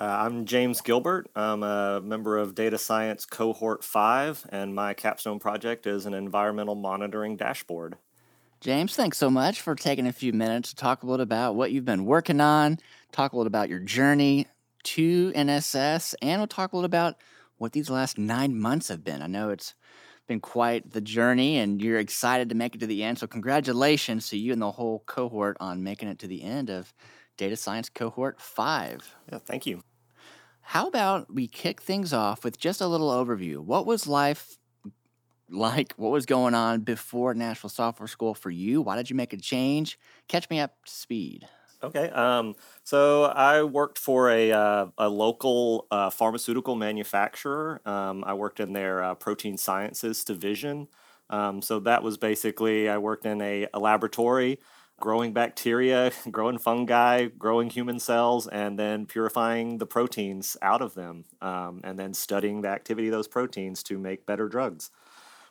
Uh, I'm James Gilbert. I'm a member of Data Science Cohort 5, and my capstone project is an environmental monitoring dashboard. James, thanks so much for taking a few minutes to talk a little about what you've been working on, talk a little about your journey to NSS, and we'll talk a little about what these last nine months have been. I know it's been quite the journey, and you're excited to make it to the end. So, congratulations to you and the whole cohort on making it to the end of Data Science Cohort 5. Yeah, thank you. How about we kick things off with just a little overview? What was life like? What was going on before Nashville Software School for you? Why did you make a change? Catch me up to speed. Okay. Um, so I worked for a, uh, a local uh, pharmaceutical manufacturer. Um, I worked in their uh, protein sciences division. Um, so that was basically, I worked in a, a laboratory growing bacteria, growing fungi, growing human cells, and then purifying the proteins out of them, um, and then studying the activity of those proteins to make better drugs.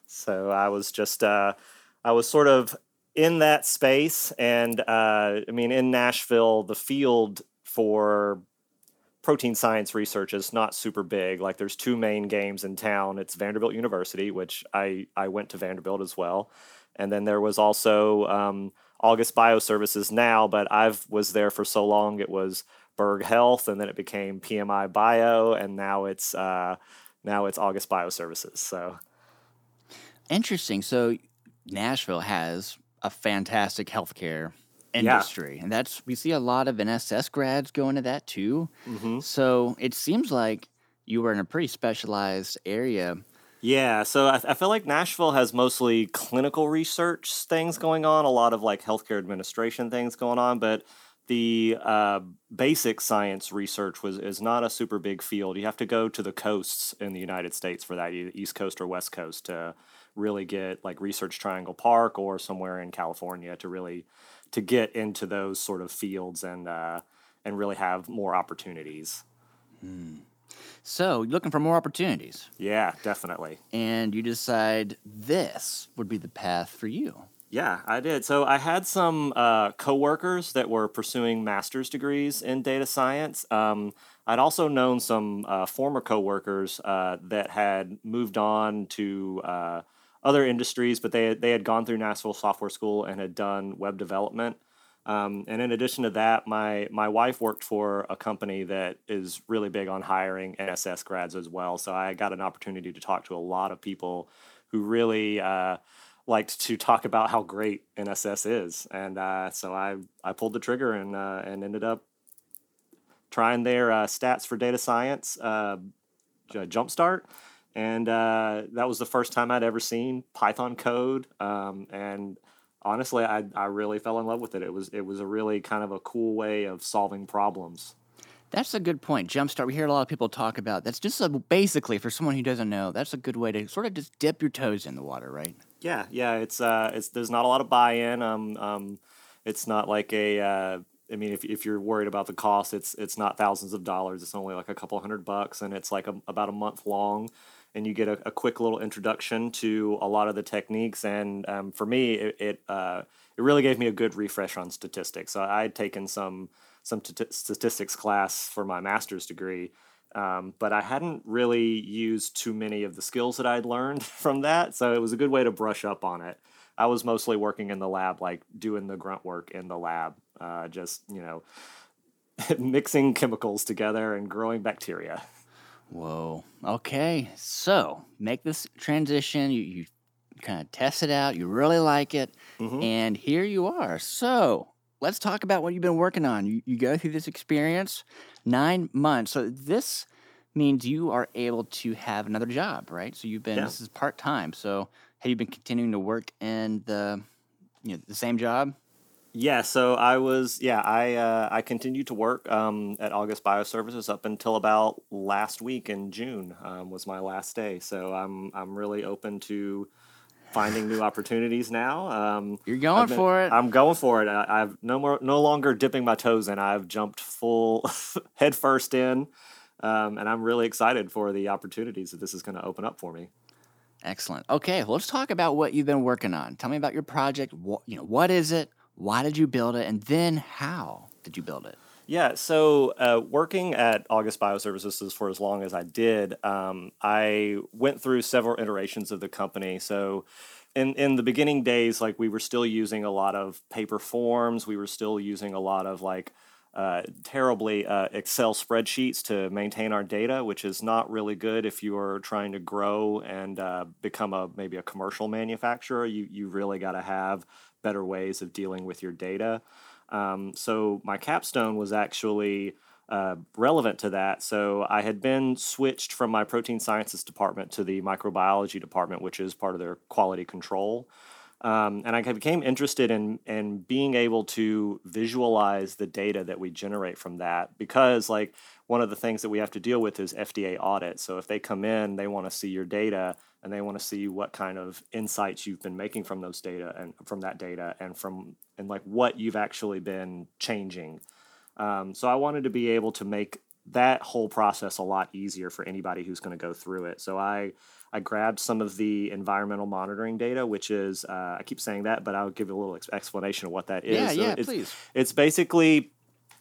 So I was just, uh, I was sort of in that space. And uh, I mean, in Nashville, the field for protein science research is not super big. Like there's two main games in town. It's Vanderbilt University, which I, I went to Vanderbilt as well. And then there was also um, August Bioservices now, but I've was there for so long it was Berg Health, and then it became PMI Bio, and now it's uh, now it's August Bioservices. So interesting. So Nashville has a fantastic healthcare industry, yeah. and that's we see a lot of NSS grads go into that too. Mm-hmm. So it seems like you were in a pretty specialized area yeah, so I, I feel like Nashville has mostly clinical research things going on, a lot of like healthcare administration things going on, but the uh, basic science research was is not a super big field. You have to go to the coasts in the United States for that, either East Coast or West Coast, to really get like Research Triangle Park or somewhere in California to really to get into those sort of fields and uh, and really have more opportunities. Hmm. So, you're looking for more opportunities. Yeah, definitely. And you decide this would be the path for you. Yeah, I did. So I had some uh, coworkers that were pursuing master's degrees in data science. Um, I'd also known some uh, former coworkers uh, that had moved on to uh, other industries, but they they had gone through Nashville Software School and had done web development. Um, and in addition to that, my my wife worked for a company that is really big on hiring NSS grads as well. So I got an opportunity to talk to a lot of people who really uh, liked to talk about how great NSS is, and uh, so I I pulled the trigger and uh, and ended up trying their uh, stats for data science uh, jumpstart. And uh, that was the first time I'd ever seen Python code, um, and honestly, I, I really fell in love with it. It was it was a really kind of a cool way of solving problems. That's a good point. Jumpstart. We hear a lot of people talk about. That's just a, basically for someone who doesn't know. That's a good way to sort of just dip your toes in the water, right? Yeah, yeah. It's uh, it's there's not a lot of buy-in. Um, um, it's not like a. Uh, I mean, if, if you're worried about the cost, it's it's not thousands of dollars. It's only like a couple hundred bucks, and it's like a, about a month long and you get a, a, quick little introduction to a lot of the techniques. And um, for me, it it, uh, it really gave me a good refresh on statistics. So I had taken some some t- statistics class for my master's degree, um, but I hadn't really used too many of the skills that I'd learned from that. So it was a good way to brush up on it. I was mostly working in the lab, like doing the grunt work in the lab, uh, just you know, mixing chemicals together and growing bacteria. Whoa. Okay. So make this transition. You, you kind of test it out. You really like it. Mm-hmm. And here you are. So let's talk about what you've been working on. You, you go through this experience, nine months. So this means you are able to have another job, right? So you've been, yeah. this is part time. So have you been continuing to work in the, you know, the same job? Yeah, so I was yeah I uh, I continued to work um, at August Bioservices up until about last week in June um, was my last day. So I'm I'm really open to finding new opportunities now. Um, You're going been, for it. I'm going for it. I, have no more no longer dipping my toes in. I've jumped full head first in, um, and I'm really excited for the opportunities that this is going to open up for me. Excellent. Okay, well, let's talk about what you've been working on. Tell me about your project. What, you know, what is it? Why did you build it? And then how did you build it? Yeah, so uh, working at August Bioservices for as long as I did, um, I went through several iterations of the company. So in in the beginning days, like we were still using a lot of paper forms. We were still using a lot of like uh, terribly uh, Excel spreadsheets to maintain our data, which is not really good if you are trying to grow and uh, become a maybe a commercial manufacturer. You you really got to have better ways of dealing with your data. Um, so my capstone was actually uh, relevant to that. So I had been switched from my protein sciences department to the microbiology department, which is part of their quality control. Um, and I became interested in in being able to visualize the data that we generate from that because like one of the things that we have to deal with is FDA audit. So if they come in, they want to see your data and they want to see what kind of insights you've been making from those data and from that data and from and like what you've actually been changing. Um, so I wanted to be able to make that whole process a lot easier for anybody who's going to go through it. So I I grabbed some of the environmental monitoring data, which is uh, I keep saying that, but I'll give you a little ex- explanation of what that is. Yeah, so yeah, it's, please. It's basically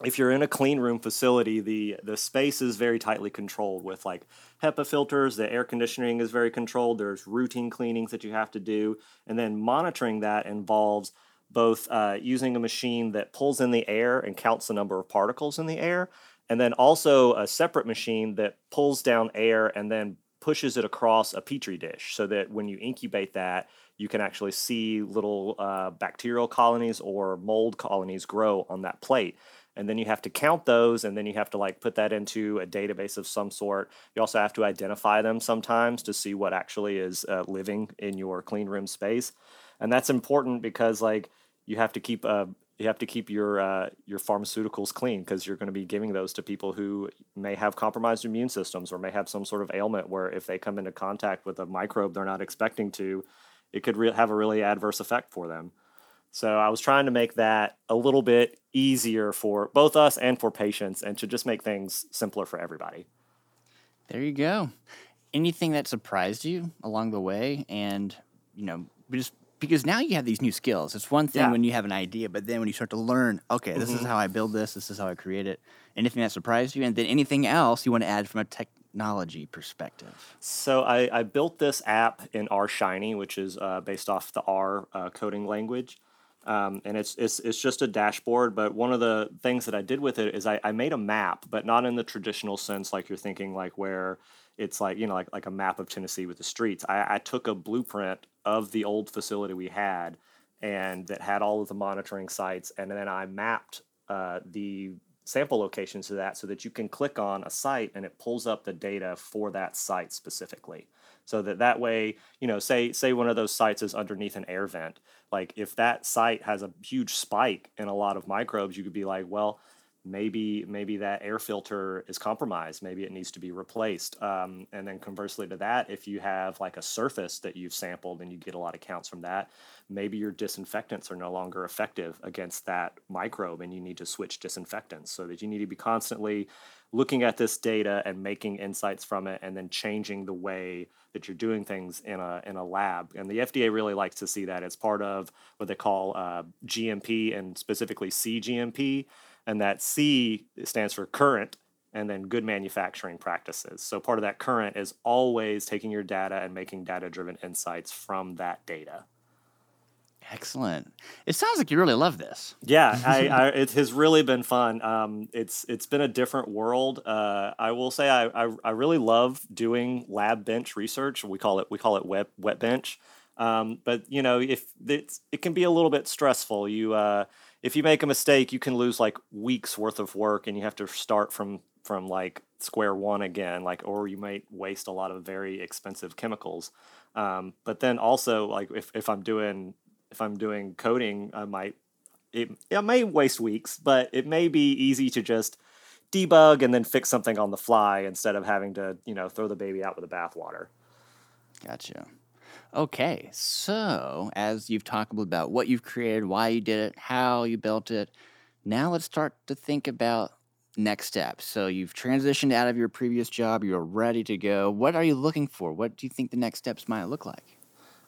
if you're in a clean room facility, the the space is very tightly controlled with like HEPA filters. The air conditioning is very controlled. There's routine cleanings that you have to do, and then monitoring that involves both uh, using a machine that pulls in the air and counts the number of particles in the air, and then also a separate machine that pulls down air and then pushes it across a petri dish so that when you incubate that, you can actually see little uh, bacterial colonies or mold colonies grow on that plate. And then you have to count those, and then you have to like put that into a database of some sort. You also have to identify them sometimes to see what actually is uh, living in your clean room space, and that's important because like you have to keep a you have to keep your uh, your pharmaceuticals clean because you're going to be giving those to people who may have compromised immune systems or may have some sort of ailment where if they come into contact with a microbe they're not expecting to, it could re- have a really adverse effect for them. So I was trying to make that a little bit easier for both us and for patients, and to just make things simpler for everybody. There you go. Anything that surprised you along the way, and you know, just because now you have these new skills. It's one thing Yeah. when you have an idea, but then when you start to learn, okay, this Mm-hmm. is how I build this, this is how I create it. Anything that surprised you, and then anything else you want to add from a technology perspective. So I, I built this app in R Shiny, which is uh, based off the R uh, coding language. Um, and it's, it's it's just a dashboard. But one of the things that I did with it is I, I made a map, but not in the traditional sense, like you're thinking, like where it's like you know like like a map of Tennessee with the streets. I, I took a blueprint of the old facility we had, and that had all of the monitoring sites, and then I mapped uh, the sample locations to that so that you can click on a site and it pulls up the data for that site specifically so that that way you know say say one of those sites is underneath an air vent like if that site has a huge spike in a lot of microbes you could be like well maybe maybe that air filter is compromised maybe it needs to be replaced. Um, and then conversely to that if you have like a surface that you've sampled and you get a lot of counts from that maybe your disinfectants are no longer effective against that microbe and you need to switch disinfectants. So that you need to be constantly looking at this data and making insights from it and then changing the way that you're doing things in a in a lab. And the FDA really likes to see that as part of what they call uh, GMP and specifically CGMP and that C stands for current and then good manufacturing practices. So part of that current is always taking your data and making data driven insights from that data. Excellent. It sounds like you really love this. Yeah, I, I, it has really been fun. Um, it's it's been a different world. Uh, I will say I, I I really love doing lab bench research. We call it we call it wet wet bench. Um, but you know, if it's it can be a little bit stressful. You uh, if you make a mistake, you can lose like weeks worth of work, and you have to start from from like square one again. Like, or you might waste a lot of very expensive chemicals. Um, but then also like if if I'm doing if I'm doing coding, I might it, it may waste weeks, but it may be easy to just debug and then fix something on the fly instead of having to, you know, throw the baby out with the bathwater. Gotcha. Okay, so as you've talked about what you've created, why you did it, how you built it, now let's start to think about next steps. So you've transitioned out of your previous job, you're ready to go. What are you looking for? What do you think the next steps might look like?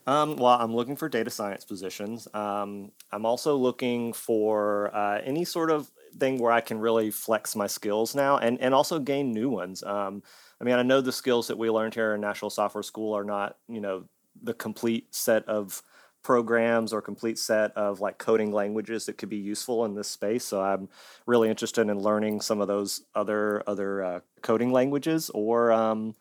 Um, well, I'm looking for data science positions. Um, I'm also looking for uh, any sort of thing where I can really flex my skills now and and also gain new ones. Um, I mean, I know the skills that we learned here in Nashville Software School are not you know the complete set of programs or complete set of like coding languages that could be useful in this space. So I'm really interested in learning some of those other other uh, coding languages or um,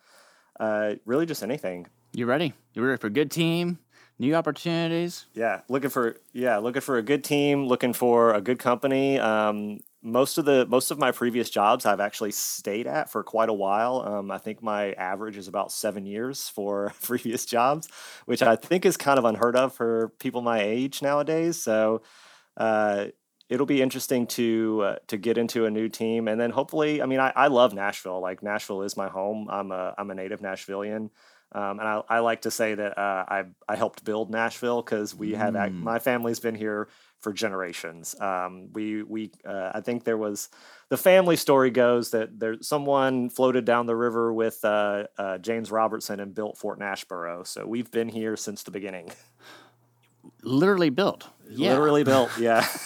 uh, really just anything. You ready? You ready for a good team? New opportunities? Yeah, looking for yeah, looking for a good team, looking for a good company. Um, most of the most of my previous jobs I've actually stayed at for quite a while. Um, I think my average is about seven years for previous jobs, which I think is kind of unheard of for people my age nowadays. So uh, it'll be interesting to uh, to get into a new team, and then hopefully, I mean, I, I love Nashville. Like Nashville is my home. I'm a I'm a native Nashvillian. Um, and I, I like to say that uh, I I helped build Nashville because we have Mm. my family's been here for generations. Um, we we uh, I think there was the family story goes that there someone floated down the river with uh, uh, James Robertson and built Fort Nashborough. So we've been here since the beginning. Literally built. Yeah. Literally built. Yeah.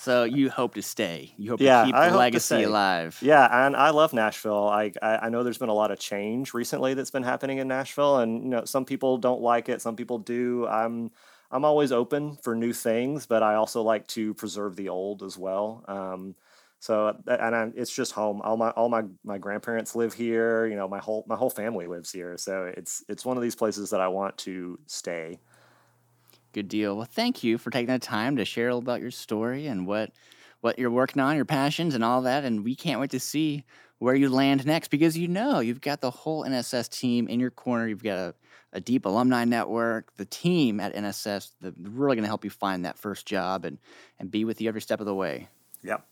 So you hope to stay. You hope Yeah, to keep I the legacy alive. Yeah, and I love Nashville. I, I I know there's been a lot of change recently that's been happening in Nashville, and you know some people don't like it, some people do. I'm I'm always open for new things, but I also like to preserve the old as well. Um, so and I, it's just home. All my all my my grandparents live here. You know, my whole my whole family lives here. So it's it's one of these places that I want to stay. Good deal. Well, thank you for taking the time to share about your story and what what you're working on, your passions, and all that. And we can't wait to see where you land next because you know you've got the whole NSS team in your corner. You've got a, a deep alumni network, the team at NSS, that really going to help you find that first job and and be with you every step of the way. Yep.